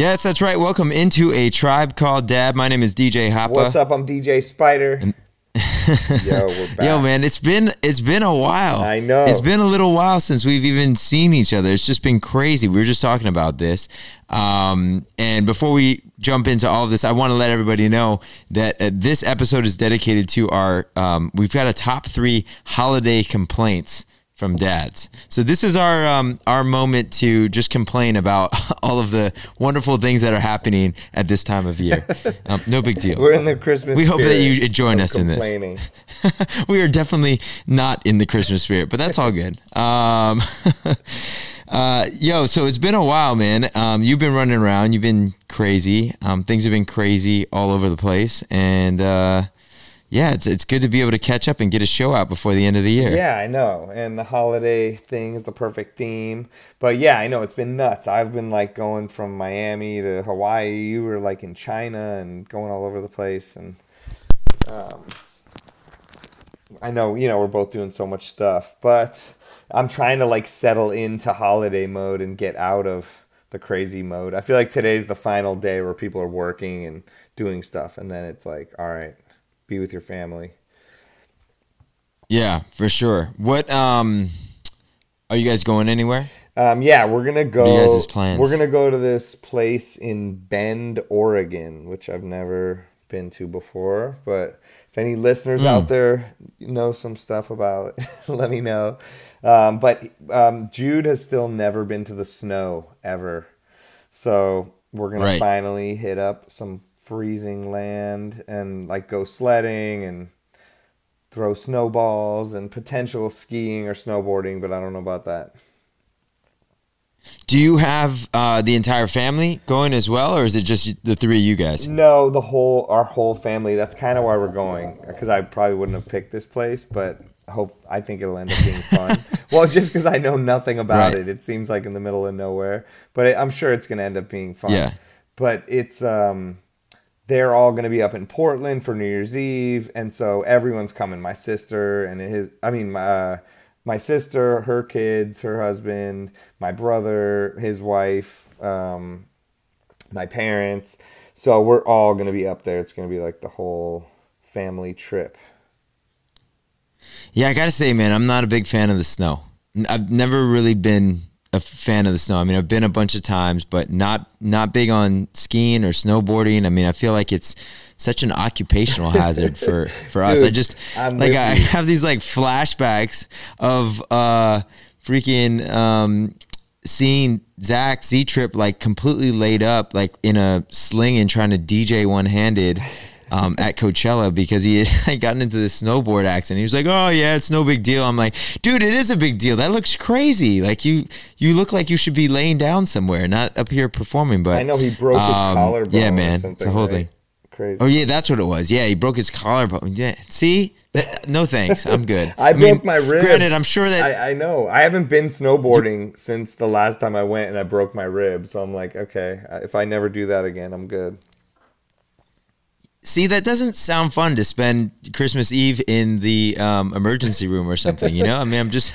Yes, that's right. Welcome into a tribe called Dad. My name is DJ Hapa. What's up? I'm DJ Spider. Yo, we're back. Yo, man, it's been it's been a while. I know. It's been a little while since we've even seen each other. It's just been crazy. We were just talking about this. Um, and before we jump into all of this, I want to let everybody know that uh, this episode is dedicated to our. Um, we've got a top three holiday complaints from dads. So this is our um, our moment to just complain about all of the wonderful things that are happening at this time of year. Um, no big deal. We're in the Christmas. We hope that you join us in this. we are definitely not in the Christmas spirit, but that's all good. Um, uh, yo, so it's been a while, man. Um, you've been running around. You've been crazy. Um, things have been crazy all over the place, and uh, yeah, it's it's good to be able to catch up and get a show out before the end of the year. Yeah, I know. And the holiday thing is the perfect theme. But yeah, I know it's been nuts. I've been like going from Miami to Hawaii. You were like in China and going all over the place. And um, I know, you know, we're both doing so much stuff. But I'm trying to like settle into holiday mode and get out of the crazy mode. I feel like today's the final day where people are working and doing stuff. And then it's like, all right, be with your family. Yeah, for sure. What um, are you guys going anywhere? Um, yeah, we're gonna go. are you guys' plans? We're gonna go to this place in Bend, Oregon, which I've never been to before. But if any listeners Hmm. out there know some stuff about, it, let me know. Um, but um, Jude has still never been to the snow ever, so we're gonna Right. finally hit up some freezing land and like go sledding and throw snowballs and potential skiing or snowboarding. But I don't know about that. Do you have uh, the entire family going as well, or is it just the three of you guys? No, the whole our whole family. That's kind of why we're going because I probably wouldn't have picked this place, but I hope I think it'll end up being fun. well, just because I know nothing about Right. it, it seems like in the middle of nowhere, but it, I'm sure it's gonna end up being fun. Yeah. But it's um, they're all gonna be up in Portland for New Year's Eve, and so everyone's coming. My sister and his, I mean my. Uh, my sister, her kids, her husband, my brother, his wife, um, my parents. So we're all gonna be up there. It's gonna be like the whole family trip. Yeah, I gotta say, man, I'm not a big fan of the snow. I've never really been a fan of the snow. I mean, I've been a bunch of times, but not not big on skiing or snowboarding. I mean, I feel like it's such an occupational hazard for for us. I just I'm like I you. have these like flashbacks of uh freaking um seeing Zach Z Trip like completely laid up like in a sling and trying to DJ one handed um, at Coachella because he had gotten into this snowboard accident. He was like, "Oh yeah, it's no big deal." I'm like, "Dude, it is a big deal. That looks crazy. Like you, you look like you should be laying down somewhere, not up here performing." But I know he broke his um, collarbone. Yeah, man, it's a whole right? thing. Crazy. Oh yeah, that's what it was. Yeah, he broke his collarbone. Yeah, see, That- no thanks, I'm good. I broke my rib. Granted, I'm sure that I, I know. I haven't been snowboarding since the last time I went, and I broke my rib. So I'm like, okay, if I never do that again, I'm good. See, that doesn't sound fun to spend Christmas Eve in the um, emergency room or something. You know, I mean, I'm just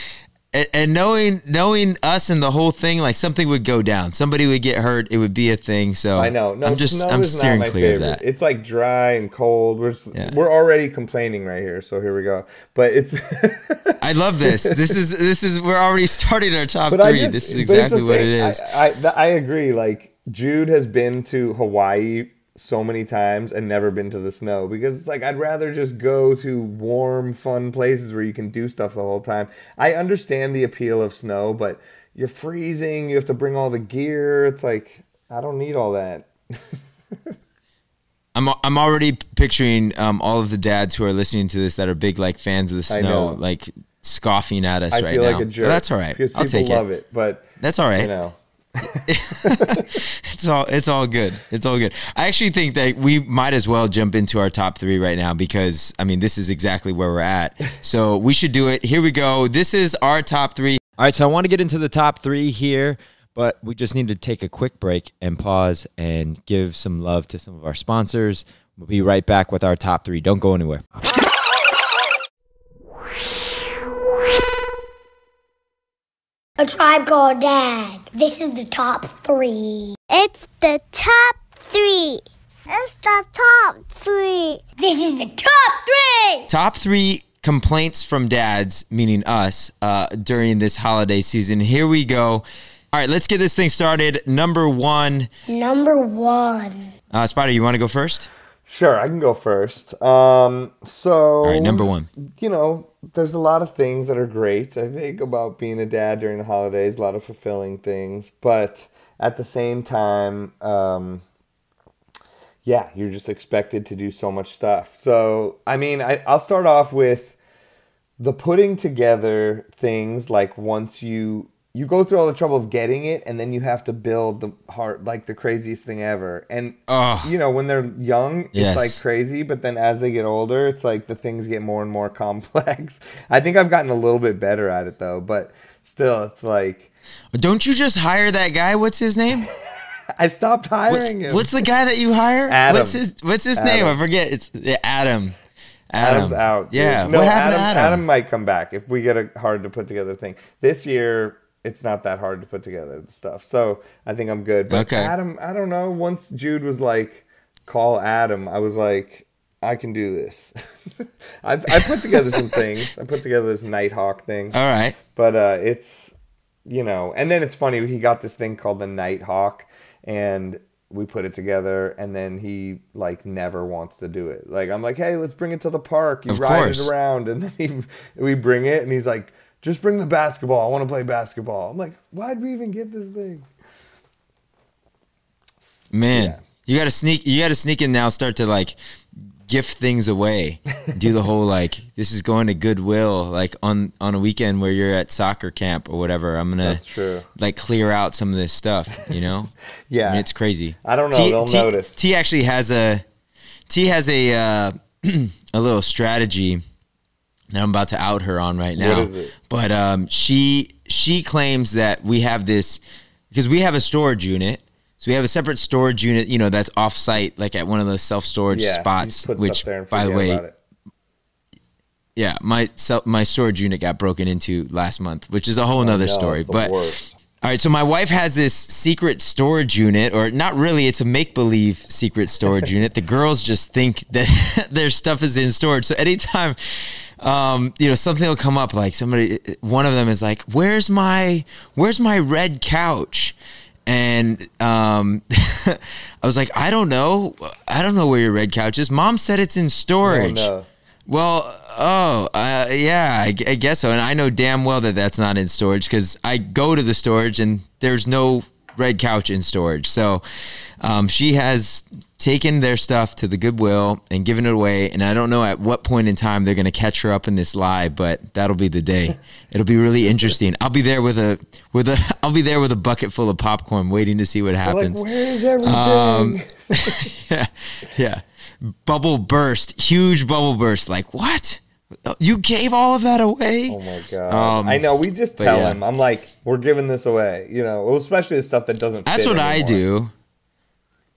and, and knowing knowing us and the whole thing, like something would go down, somebody would get hurt, it would be a thing. So I know. No, I'm just snow I'm is steering not my clear favorite. of that. It's like dry and cold. We're s Yeah. we're already complaining right here. So here we go. But it's I love this. This is this is we're already starting our top But three. just, this is but it's the exactly what it same. is. I, I, I agree. Like Jude has been to Hawaii so many times and never been to the snow because it's like I'd rather just go to warm, fun places where you can do stuff the whole time. I understand the appeal of snow, but you're freezing. You have to bring all the gear. It's like I don't need all that. I'm I'm already picturing um, all of the dads who are listening to this that are big like fans of the snow, like scoffing at us I right feel now. like a But that's all right. because I'll people take love it. it. But That's all right. you know, It's all it's all good. It's all good. I actually think that we might as well jump into our top three right now because I mean this is exactly where we're at. So we should do it. Here we go. This is our top three. All right, so I want to get into the top three here, but we just need to take a quick break and pause and give some love to some of our sponsors. We'll be right back with our top three. Don't go anywhere. A tribe called Dad. This is the top three. It's the top three. It's the top three. This is the top three. Top three complaints from dads, meaning us, uh, during this holiday season. Here we go. All right, let's get this thing started. Number one, Number one. uh, Spider, you want to go first? Sure, I can go first. Um, so, right, number one. you know, there's a lot of things that are great, I think, about being a dad during the holidays, a lot of fulfilling things. But at the same time, um, yeah, you're just expected to do so much stuff. So, I mean, I, I'll start off with the putting together things like once you you go through all the trouble of getting it and then you have to build the heart like the craziest thing ever and Oh. you know when they're young Yes. it's like crazy but then as they get older it's like the things get more and more complex i think i've gotten a little bit better at it though but still it's like Don't you just hire that guy? What's his name? i stopped What's, hiring him what's the guy that you hire? Adam. What's his What's his name? I forget. It's Adam. Adam. Adam's out. Yeah. No, what happened Adam, to Adam? might come back if we get a hard to put together thing. This year, it's not that hard to put together the stuff. So I think I'm good. But Okay. Adam, I don't know. Once Jude was like, call Adam, I was like, I can do this. I've, I put together some things. I put together this Nighthawk thing. All right. But uh, it's, you know, and then it's funny. He got this thing called the Nighthawk, and we put it together, and then he like never wants to do it. Like I'm like, hey, let's bring it to the park. You Of ride course. it around, and then he, we bring it, and he's like, just bring the basketball. I want to play basketball. I'm like, why'd we even get this thing? Man, Yeah. you got to sneak. You got to sneak in now. Start to like gift things away. Do the whole like this is going to Goodwill. Like on on a weekend where you're at soccer camp or whatever. I'm gonna That's true. like clear out some of this stuff. You know. Yeah. I mean, it's crazy. I don't know, they'll notice. T actually has a T has a uh, a little strategy that I'm about to out her on right now. is it? But um, she she claims that we have this because we have a storage unit. So we have a separate storage unit, you know, that's off site, like at one of those self storage Yeah, spots. Which, stuff there and by the way, yeah, my self, my storage unit got broken into last month, which is a whole nother Oh, story. But worst. all right, so my wife has this secret storage unit, or not really, it's a make believe secret storage unit. The girls just think that their stuff is in storage. So anytime, um, you know, something will come up, like somebody, one of them is like, "Where's my, where's my red couch?" And um, I was like, "I don't know, I don't know where your red couch is." Mom said it's in storage. Oh, no. Well, oh, uh, yeah, I, I guess so. And I know damn well that that's not in storage because I go to the storage and there's no red couch in storage. So um, she has taken their stuff to the Goodwill and given it away. And I don't know at what point in time they're going to catch her up in this lie, but that'll be the day. It'll be really interesting. I'll be there with a with a I'll be there with a bucket full of popcorn, waiting to see what Like, happens. where's everything? Um, yeah, yeah. Bubble burst, huge bubble burst. Like what? You gave all of that away? Oh my god! Um, I know. We just tell yeah. him. I'm like, we're giving this away. You know, especially the stuff that doesn't. That's what I do.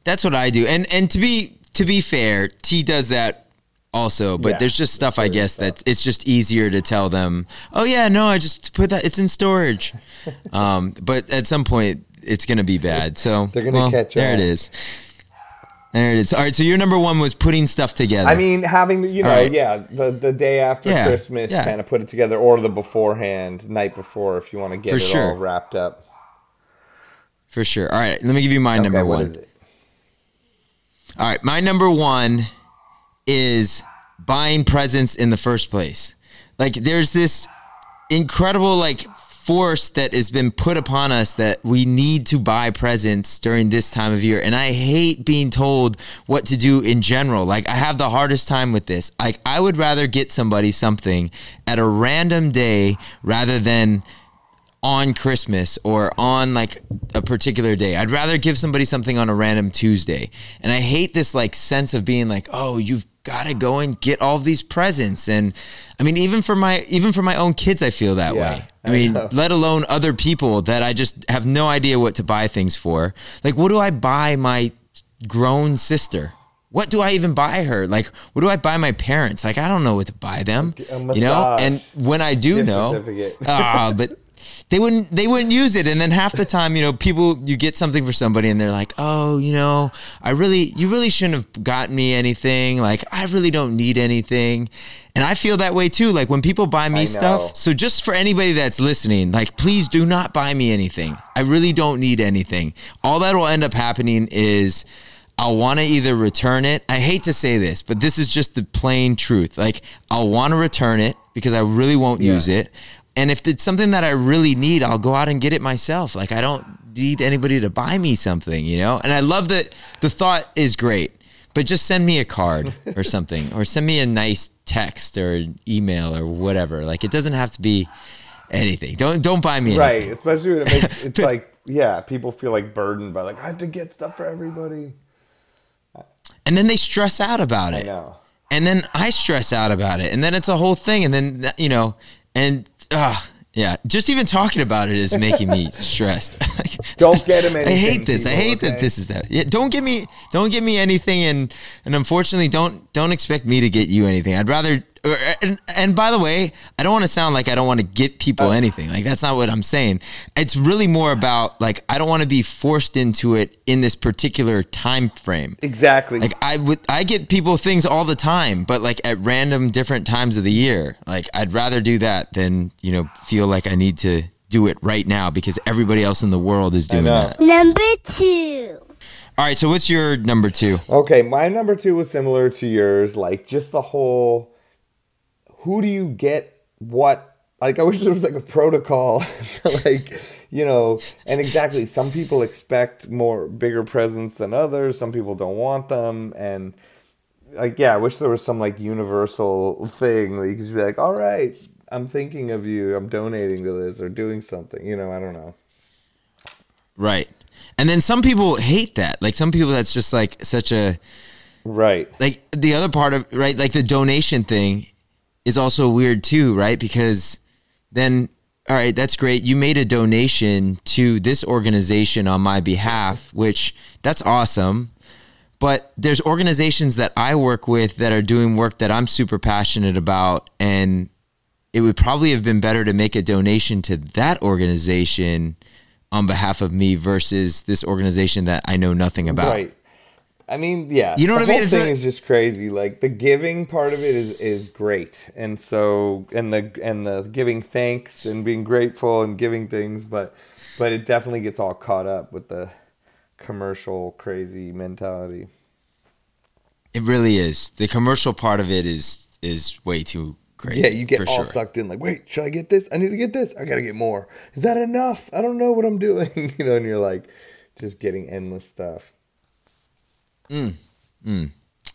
That's what I do. And and to be to be fair, T does that also. But Yeah, there's just stuff I guess stuff. that it's just easier to tell them. Oh yeah, no, I just put that. It's in storage. um, but at some point, it's gonna be bad. So They're gonna well, catch There on. it is. There it is. All right. So your number one was putting stuff together. I mean, having you know, right. yeah, the the day after Yeah, Christmas, yeah. kind of put it together, or the beforehand, night before, if you want to get For it sure. all wrapped up. for sure. All right. Let me give you my Okay, number what one. is it? All right, my number one is buying presents in the first place. Like, there's this incredible like force that has been put upon us that we need to buy presents during this time of year, and I hate being told what to do in general. Like, I have the hardest time with this. Like, I would rather get somebody something at a random day rather than on Christmas or on like a particular day. I'd rather give somebody something on a random Tuesday. And I hate this like sense of being like, "Oh, you've got to go and get all these presents." And I mean, even for my even for my own kids I feel that Yeah, way. I I mean, know. let alone other people that I just have no idea what to buy things for. Like, what do I buy my grown sister? What do I even buy her? Like, what do I buy my parents? Like, I don't know what to buy them. You know? And when I do know, ah, but they wouldn't they wouldn't use it. And then half the time you know people you get something for somebody and they're like oh you know i really you really shouldn't have gotten me anything. Like i really don't need anything. And i feel that way too. Like when people buy me stuff so just for anybody that's listening like please do not buy me anything. I really don't need anything. All that will end up happening is I'll want to either return it. I hate to say this, but this is just the plain truth. Like, I'll want to return it because I really won't use it. And if it's something that I really need, I'll go out and get it myself. Like, I don't need anybody to buy me something, you know? And I love that the thought is great, but just send me a card or something, or send me a nice text or an email or whatever. Like, it doesn't have to be anything. Don't don't buy me anything. Right, especially when it makes it's like yeah, people feel like burdened by like I have to get stuff for everybody. And then they stress out about I it. know. and then I stress out about it, and then it's a whole thing, and then you know, and uh, yeah, just even talking about it is making me stressed. Don't get him I hate this. I people, hate that this is that. Yeah, don't give me, don't give me anything, and and unfortunately, don't don't expect me to get you anything. I'd rather. Or, uh, and, and by the way, I don't want to sound like I don't want to get people uh. anything. Like that's not what I'm saying. It's really more about like I don't want to be forced into it in this particular time frame. Exactly. Like I would, I get people things all the time, but like at random different times of the year. Like I'd rather do that than you know feel like I need to do it right now because everybody else in the world is doing know. that. Number two. All right, so what's your number two? Okay, my number two was similar to yours. Like just the whole, who do you get what? Like I wish there was like a protocol, like you know, and exactly. Some people expect more bigger presents than others. Some people don't want them, and like yeah, I wish there was some like universal thing that you could just be like, all right, I'm thinking of you. I'm donating to this or doing something. You know, I don't know. Right, and then some people hate that. Like some people, that's just like such a Right. like the other part of right like the donation thing is also weird too right because then all right that's great you made a donation to this organization on my behalf which that's awesome but there's organizations that I work with that are doing work that I'm super passionate about and it would probably have been better to make a donation to that organization on behalf of me versus this organization that I know nothing about. Right. I mean, yeah. You know the what I mean? whole thing a- is just crazy. Like the giving part of it is is great, and so and the and the giving thanks and being grateful and giving things, but but it definitely gets all caught up with the commercial crazy mentality. It really is. The commercial part of it is is way too crazy. Yeah, you get all sure. sucked in. Like, wait, should I get this? I need to get this. I gotta get more. Is that enough? I don't know what I'm doing. you know, and you're like, just getting endless stuff.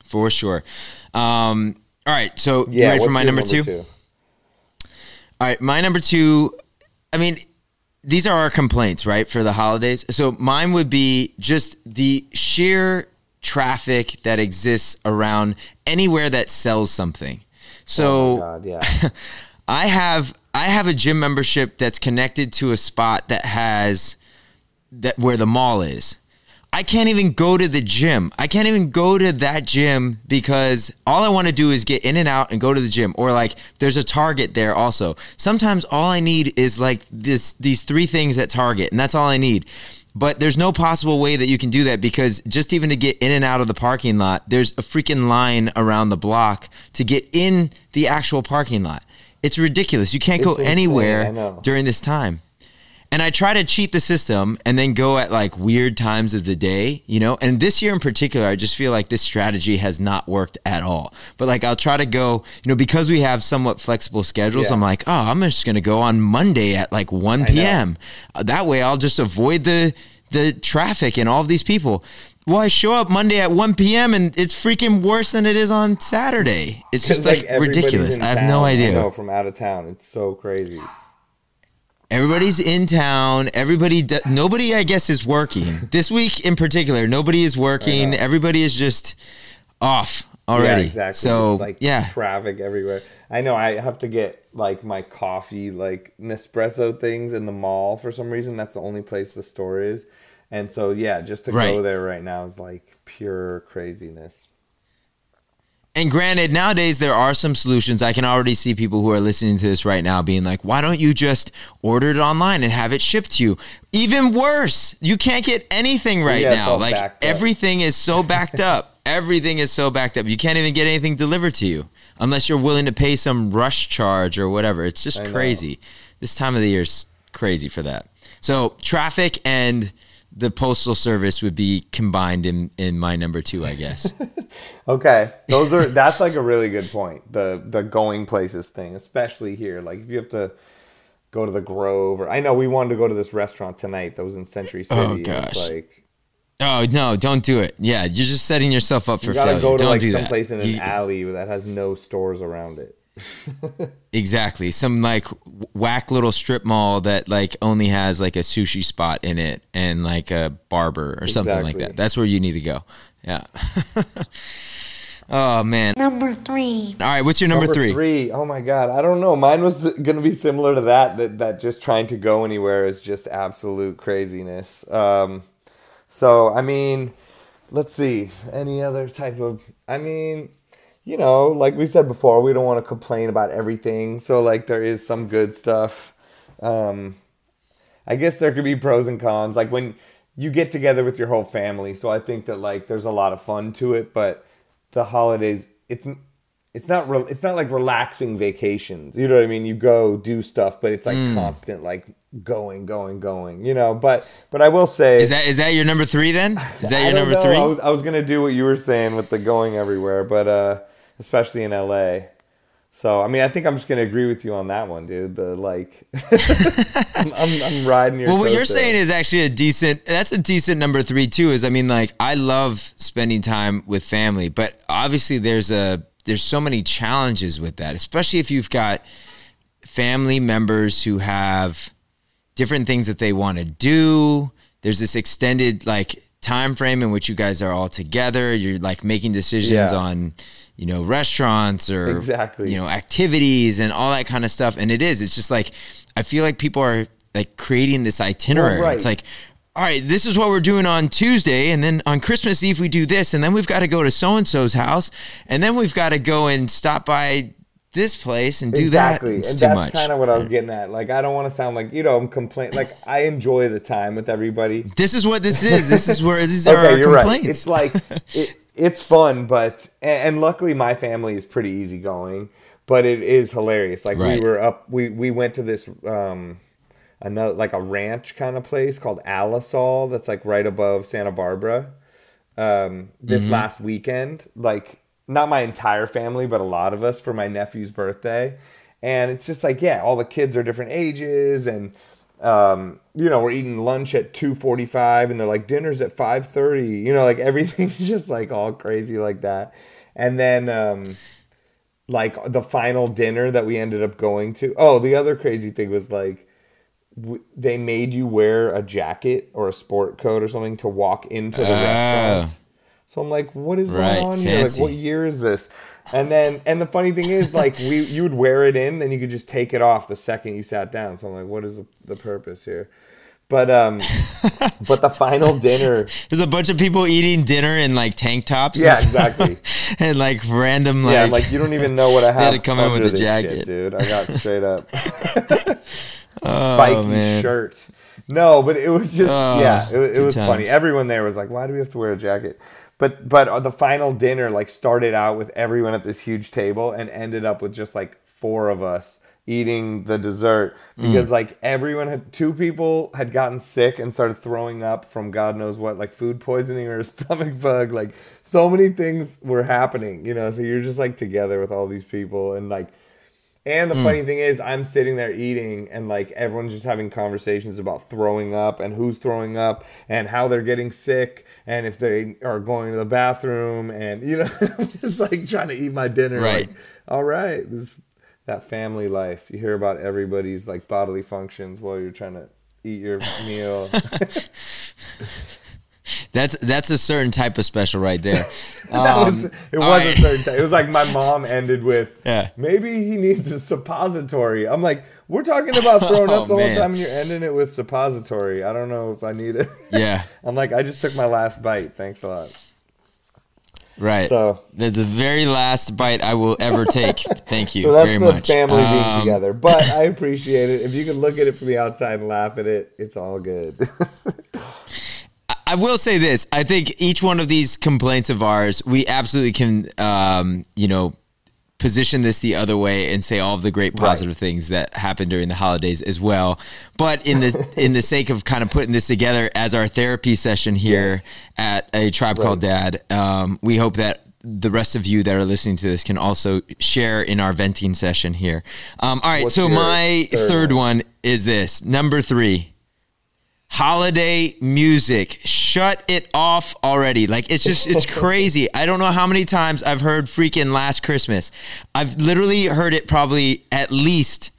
For sure. Um, all right, so you Yeah. ready for my your number, two? two? All right, my number two. I mean, these are our complaints, right, for the holidays. So mine would be just the sheer traffic that exists around anywhere that sells something. So Oh God, yeah. I have I have a gym membership that's connected to a spot that has that where the mall is. I can't even go to the gym. I can't even go to that gym because all I want to do is get in and out and go to the gym. Or like there's a Target there also. Sometimes all I need is like this these three things at Target and that's all I need. But there's no possible way that you can do that because just even to get in and out of the parking lot, there's a freaking line around the block to get in the actual parking lot. It's ridiculous. You can't It's go insane, anywhere during this time. And I try to cheat the system and then go at like weird times of the day, you know? And this year in particular, I just feel like this strategy has not worked at all. But like I'll try to go, you know, because we have somewhat flexible schedules, Yeah. I'm like, oh, I'm just going to go on Monday at like 1 p.m. Uh, That way I'll just avoid the the traffic and all of these people. Well, I show up Monday at 1 p.m. and it's freaking worse than it is on Saturday. It's just like, everybody's ridiculous. I have town. no I idea. know from out of town. It's so crazy. Everybody's in town. Everybody, do, nobody, I guess, is working this week in particular. Nobody is working. Everybody is just off already. Yeah, exactly. So it's like yeah, traffic everywhere. I know. I have to get like my coffee, like Nespresso things in the mall for some reason. That's the only place the store is, and so yeah, just to Right. go there right now is like pure craziness. And granted, nowadays there are some solutions. I can already see people who are listening to this right now being like, why don't you just order it online and have it shipped to you? Even worse, you can't get anything right Yeah, now. Like everything is so backed up. Everything is so backed up. You can't even get anything delivered to you unless you're willing to pay some rush charge or whatever. It's just I know. crazy. This time of the year is crazy for that. So traffic and the postal service would be combined in, in my number two, I guess. Okay, those are that's like a really good point. The the going places thing, especially here. Like if you have to go to the Grove, or I know we wanted to go to this restaurant tonight that was in Century oh, City. Oh, and It's gosh. like oh no, don't do it. Yeah, you're just setting yourself up for you gotta failure. go to don't like do some that. place in an You- alley that has no stores around it. Exactly. Some like whack little strip mall that like only has like a sushi spot in it and like a barber or something like that. That's where you need to go. Yeah. oh man. Number three. All right, what's your number, three? Oh my god, I don't know. Mine was gonna be similar to that. That that just trying to go anywhere is just absolute craziness. Um, so I mean, let's see. Any other type of? I mean, you know, like we said before, we don't want to complain about everything. So like, there is some good stuff. Um, I guess there could be pros and cons. Like when you get together with your whole family, so I think that like there's a lot of fun to it. But the holidays, it's it's not re- it's not like relaxing vacations. You know what I mean? You go do stuff, but it's like Mm. constant like going, going, going. You know, but but I will say Is that is that your number three then? Is that your number know. three? I was, I was gonna do what you were saying with the going everywhere, but uh, especially in LA. So I mean, I think I'm just gonna agree with you on that one, dude. The like, I'm, I'm, I'm riding your. well, what you're coattails. saying is actually a decent. That's a decent number three too. Is I mean, like I love spending time with family, but obviously there's a there's so many challenges with that, especially if you've got family members who have different things that they want to do. There's this extended like time frame in which you guys are all together. You're like making decisions Yeah. on, you know, restaurants or Exactly. you know, activities and all that kind of stuff. And it is. It's just like I feel like people are like creating this itinerary. right. It's like all right, this is what we're doing on Tuesday, and then on Christmas Eve we do this, and then we've got to go to so and so's house, and then we've got to go and stop by this place and do exactly. that. It's and too that's kind of what I was getting at. Like, I don't want to sound like you know I'm complaining. Like, I enjoy the time with everybody. This is what this is. This is where these are okay, our you're complaints. right. It's like it, it's fun, but and, luckily my family is pretty easygoing. But it is hilarious. Like Right. we were up, we we went to this um another like a ranch kind of place called Alisal that's like right above Santa Barbara. Um, this Mm-hmm. last weekend, like not my entire family, but a lot of us for my nephew's birthday, and it's just like yeah, all the kids are different ages and um, you know, we're eating lunch at two forty five, and they're like dinner's at five thirty. You know, like everything's just like all crazy like that. And then um, like the final dinner that we ended up going to. Oh, the other crazy thing was like w- they made you wear a jacket or a sport coat or something to walk into the Ah. restaurant. So I'm like, what is going Right, on here? Like, what year is this? And then, and the funny thing is, like, we you would wear it in, then you could just take it off the second you sat down. So I'm like, what is the, the purpose here? But um, but the final dinner, There's a bunch of people eating dinner in like tank tops. Yeah, and exactly. and like random like, yeah, like you don't even know what I had have to come in with a jacket. shit, dude. I got straight up oh, spiky man. shirt. No, but it was just Oh, yeah, it, it was funny. Everyone there was like, "Why do we have to wear a jacket?" But but uh, the final dinner like started out with everyone at this huge table and ended up with just like four of us eating the dessert Mm. because like everyone had two people had gotten sick and started throwing up from God knows what like food poisoning or a stomach bug like so many things were happening you know so you're just like together with all these people and like and the Hmm. funny thing is, I'm sitting there eating, and like everyone's just having conversations about throwing up and who's throwing up and how they're getting sick and if they are going to the bathroom. And, you know, I'm just like trying to eat my dinner. Right. Like, all right, this that family life. You hear about everybody's like bodily functions while you're trying to eat your meal. That's that's a certain type of special right there. that Um, was, it was a certain type. It was like my mom ended with, Yeah. maybe he needs a suppository. I'm like, we're talking about throwing Oh, up the man. whole time and you're ending it with suppository. I don't know if I need it. Yeah. I'm like, I just took my last bite. Thanks a lot. Right. So that's the very last bite I will ever take. Thank you So that's very the much. family being Um, together. But I appreciate it. If you can look at it from the outside and laugh at it, it's all good. I will say this. I think each one of these complaints of ours, we absolutely can, um, you know, position this the other way and say all of the great positive things that happened during the holidays as well. But in the in the sake of kind of putting this together as our therapy session here at a tribe called Dad, um, we hope that the rest of you that are listening to this can also share in our venting session here. Um, all right, What's so my third third one is this number three holiday music. Shut it off already. Like it's just it's crazy. I don't know how many times I've heard freaking Last Christmas. I've literally heard it probably at least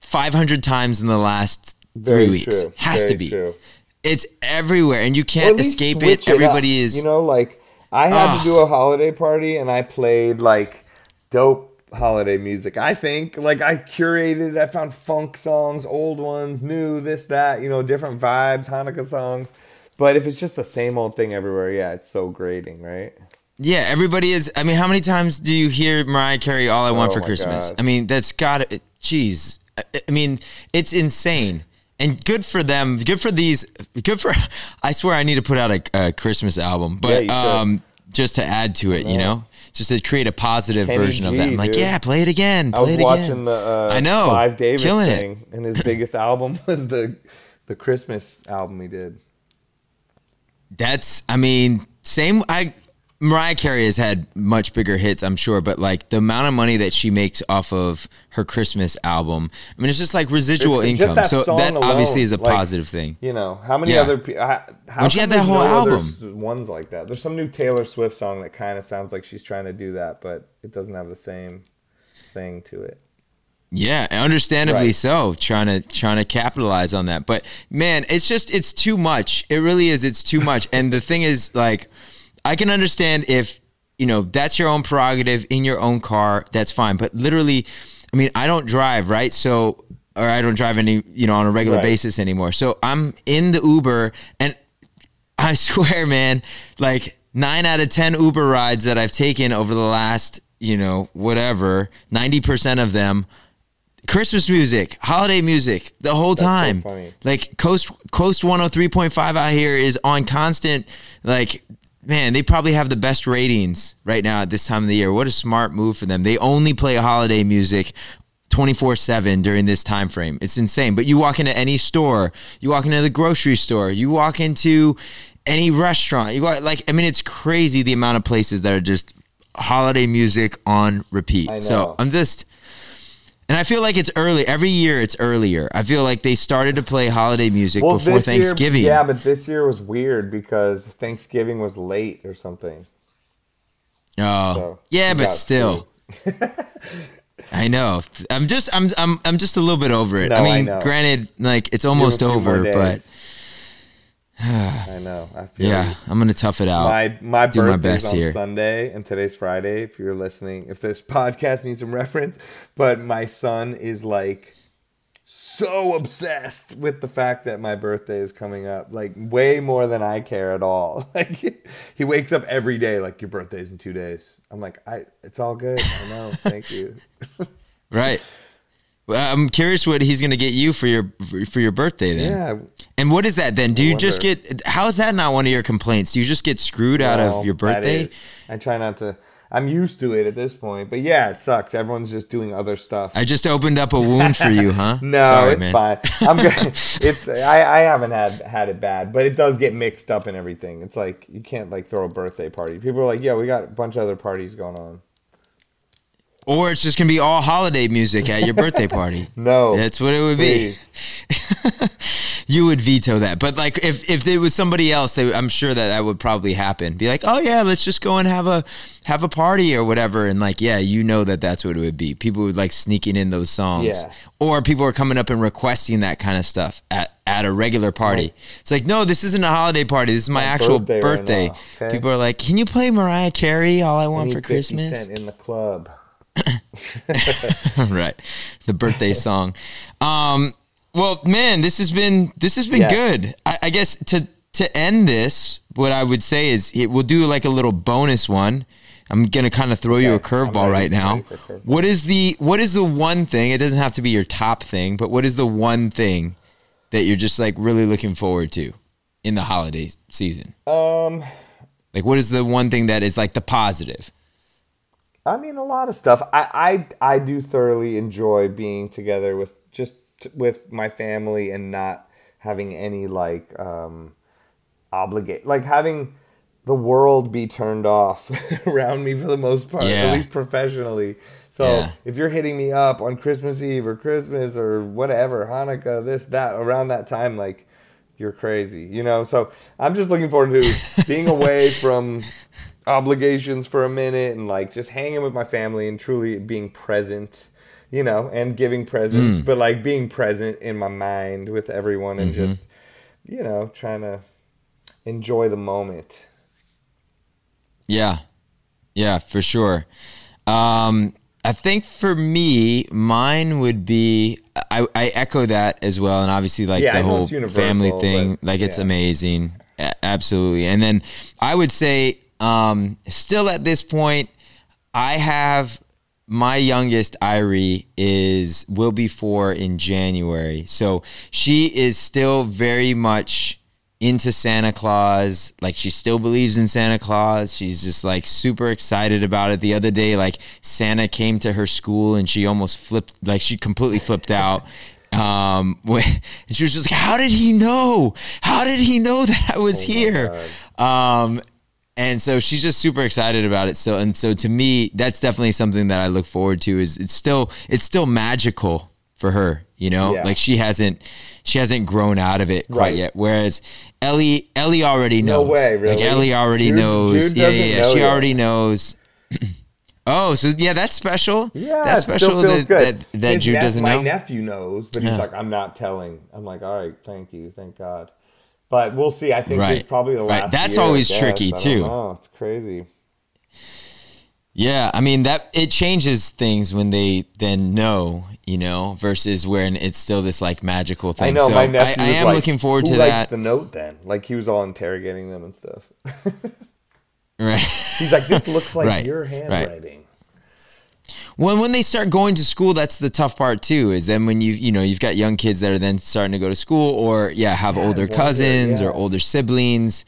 500 times in the last Very 3 weeks. true. Has Very to be. true. It's everywhere and you can't escape switch it. Everybody up. is You know, like I had Ah. to do a holiday party and I played like dope holiday music. I think like I curated. I found funk songs, old ones, new, this, that. You know, different vibes, Hanukkah songs. But if it's just the same old thing everywhere, yeah, it's so grating, right? Yeah, everybody is. I mean, how many times do you hear Mariah Carey "All I Want Oh for Christmas"? God. I mean, that's got. Jeez, I, I mean, it's insane. And good for them. Good for these. Good for. I swear, I need to put out a, a Christmas album, but should. um, just to add to it, you know, just to create a positive Kenny version of that. G, I'm like, dude. yeah, play it again. I Play was it again. watching the uh, I know, Clive Davis killing it. thing, and his biggest album was the the Christmas album he did. That's, I mean, same. I Mariah Carey has had much bigger hits, I'm sure, but like the amount of money that she makes off of her Christmas album, I mean, it's just like residual It's- income. that So that obviously is a like, positive thing. You know how many Yeah. other people? How When she had that whole no album. ones like that. There's some new Taylor Swift song that kind of sounds like she's trying to do that, but it doesn't have the same thing to it. Yeah, understandably Right. so. Trying to trying to capitalize on that, but man, it's just it's too much. It really is. It's too much. and the thing is, like, I can understand if you know that's your own prerogative in your own car. That's fine. But literally, I mean, I don't drive, right? So, or I don't drive any, you know, on a regular Right. basis anymore. So I'm in the Uber, and I swear, man, like nine out of 10 Uber rides that I've taken over the last, you know, whatever, 90% of them, Christmas music, holiday music, the whole so time. funny. Like KOST KOST 103.5 out here is on constant, like, man, they probably have the best ratings right now at this time of the year. What a smart move for them. They only play holiday music 24/7 during this time frame. It's insane. But you walk into any store, you walk into the grocery store, you walk into any restaurant. You walk, like I mean it's crazy the amount of places that are just holiday music on repeat. So. I'm just and I feel like it's early. Every year it's earlier. I feel like they started to play holiday music before Thanksgiving. Year, yeah, but this year was weird because Thanksgiving was late or something. Oh, So, yeah, but still. I know. I'm just I'm I'm I'm just a little bit over it. No, I I mean, know. granted, like it's almost a few more over, but. I know. I feel yeah, you. I'm gonna tough it out. My my do my birthday's best on here. Sunday and today's Friday. If you're listening, if this podcast needs some reference, but my son is like so obsessed with the fact that my birthday is coming up, like way more than I care at all. Like he wakes up every day like your birthday's in two days. I'm like, I it's all good. I know. Thank you. Right. Well, I'm curious what he's gonna get you for your for, your birthday then. Yeah. And what is that then? Do I you just get? How is that not one of your complaints? Do you just get screwed out of your birthday? I try not to. I'm used to it at this point, but yeah, it sucks. Everyone's just doing other stuff. I just opened up a wound for you, huh? No, Sorry, it's man. fine. I'm good. it's I, I haven't had had it bad, but it does get mixed up and everything. It's like you can't like throw a birthday party. People are like, "Yeah, we got a bunch of other parties going on." Or it's just gonna be all holiday music at your birthday party. No, That's what it would be. you would veto that. But like if if it was somebody else, they, I'm sure that that would probably happen. Be like, oh yeah, let's just go and have a have a party or whatever. And like, yeah, you know that that's what it would be. People would like sneaking in those songs, Yeah. or people are coming up and requesting that kind of stuff at at a regular party. It's like, no, this isn't a holiday party. This is my, My actual birthday birthday. right now, okay? People are like, can you play Mariah Carey? All I I want need for 50 Christmas. In the club. right the birthday song um well man this has been this has been Yes. good I, I guess to to end this, what I would say is it, we'll do like a little bonus one. I'm gonna kind of throw you a curveball right now. curveball. What is the what is the one thing? It doesn't have to be your top thing, but what is the one thing that you're just like really looking forward to in the holiday season? Um, Like, what is the one thing that is like the positive? I mean, a lot of stuff. I I I do thoroughly enjoy being together with just t- with my family and not having any like um obligate like having the world be turned off around me for the most part, Yeah. at least professionally. So Yeah. if you're hitting me up on Christmas Eve or Christmas or whatever, Hanukkah, this, that, around that time, like you're crazy, you know? So I'm just looking forward to being away from obligations for a minute and like just hanging with my family and truly being present, you know, and giving presents, but like being present in my mind with everyone and just, you know, trying to enjoy the moment. Yeah. Yeah, for sure. Um, I think for me, mine would be I, I echo that as well, and obviously like Yeah, the whole family thing, but like it's yeah. amazing, absolutely. And then I would say, um, still at this point, I have my youngest Irie is will be four in January, so she is still very much into Santa Claus. Like she still believes in Santa Claus. She's just like super excited about it. The other day, like Santa came to her school and she almost flipped, like she completely flipped out. Um, when, and she was just like, "How did he know? How did he know that I was here?" Um, and so she's just super excited about it. So and so to me, that's definitely something that I look forward to. Is it's still it's still magical for her, you know? Yeah. Like she hasn't she hasn't grown out of it quite Right. yet. Whereas Ellie Ellie already knows No way, Like really? Ellie already Jude- knows. Jude yeah, yeah, yeah. know She yet. already knows. oh, so yeah, that's special. Yeah, that's special feels that, good. that that His Jude doesn't my know. nephew knows, but he's Yeah. like, I'm not telling. I'm like, all right, thank you, thank God. But we'll see. I think Right. it's probably the Right. last. That's year, always tricky, too. Oh, It's crazy. Yeah, I mean that it changes things when they then know, you know, versus when it's still this like magical thing. I know so my nephew. I, I am like, looking forward to that. The note then, like he was all interrogating them and stuff. right. He's like, this looks like Right, your right. When when they start going to school, that's the tough part too. Is then when you you know you've got young kids that are then starting to go to school, or yeah, have older wonder, cousins yeah. or older siblings.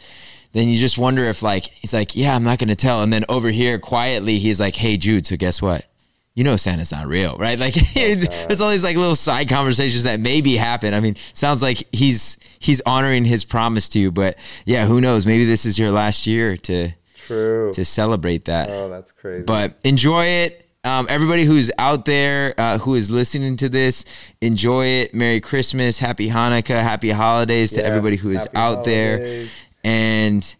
Then you just wonder if like he's like, yeah, I'm not gonna tell. And then over here quietly, he's like, hey Jude, so guess what? You know Santa's not real, right? Like oh, there's all these like little side conversations that maybe happen. I mean, sounds like he's he's honoring his promise to you, but yeah, who knows? Maybe this is your last year to True. to celebrate that. oh, that's crazy. But enjoy it. Um, everybody who's out there uh, who is listening to this, enjoy it. Merry Christmas, Happy Hanukkah, Happy Holidays to Yes, everybody who is out there. And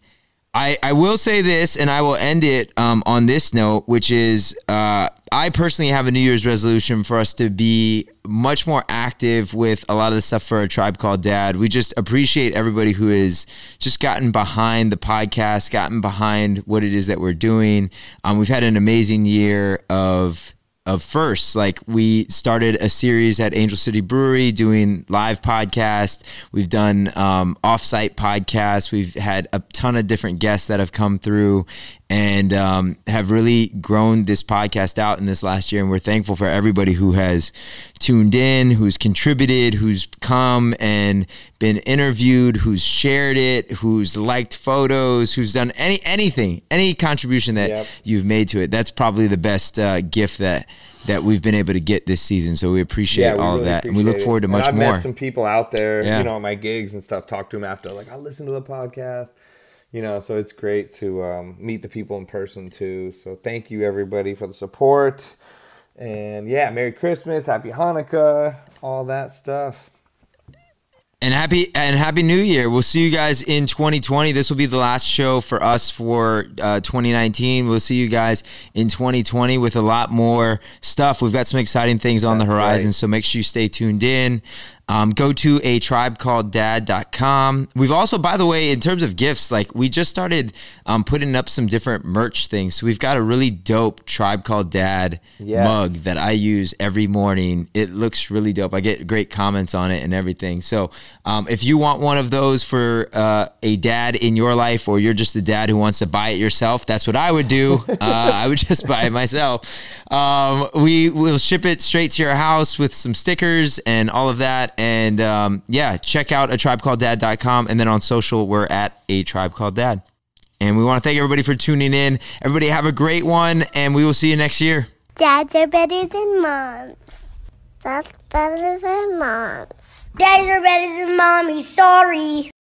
I, I will say this, and I will end it um, on this note, which is uh, I personally have a New Year's resolution for us to be much more active with a lot of the stuff for a tribe called Dad. We just appreciate everybody who has just gotten behind the podcast, gotten behind what it is that we're doing. Um, we've had an amazing year of of first like we started a series at angel city brewery doing live podcast we've done um, off-site podcasts. We've had a ton of different guests that have come through and um, have really grown this podcast out in this last year and we're thankful for everybody who has tuned in who's contributed who's come and been interviewed who's shared it who's liked photos who's done any anything any contribution that Yep. you've made to it. That's probably the best uh, gift that that we've been able to get this season. So we appreciate yeah, we all really of that, and we look forward to much I've more. met some people out there, Yeah. you know, at my gigs and stuff. Talk to them after, like, I listen to the podcast. You know, so it's great to um, meet the people in person too. So thank you everybody for the support, and yeah, Merry Christmas, Happy Hanukkah, all that stuff. And happy and happy New Year. We'll see you guys in 2020. This will be the last show for us for uh, 2019. We'll see you guys in 2020 with a lot more stuff. We've got some exciting things on the horizon, right. so make sure you stay tuned in. Um, go to a tribe called dad.com. We've also, by the way, in terms of gifts, like we just started um, putting up some different merch things. So we've got a really dope tribe called dad Yes. mug that I use every morning. It looks really dope. I get great comments on it and everything. So um, if you want one of those for uh, a dad in your life, or you're just a dad who wants to buy it yourself, that's what I would do. Uh, I would just buy it myself. Um, we will ship it straight to your house with some stickers and all of that. And um, yeah, check out a tribe called dad.com. And then on social, we're at a tribe called dad. And we want to thank everybody for tuning in. Everybody have a great one, and we will see you next year. Dads are better than moms. That's better than moms. Dads are better than mommy. Sorry.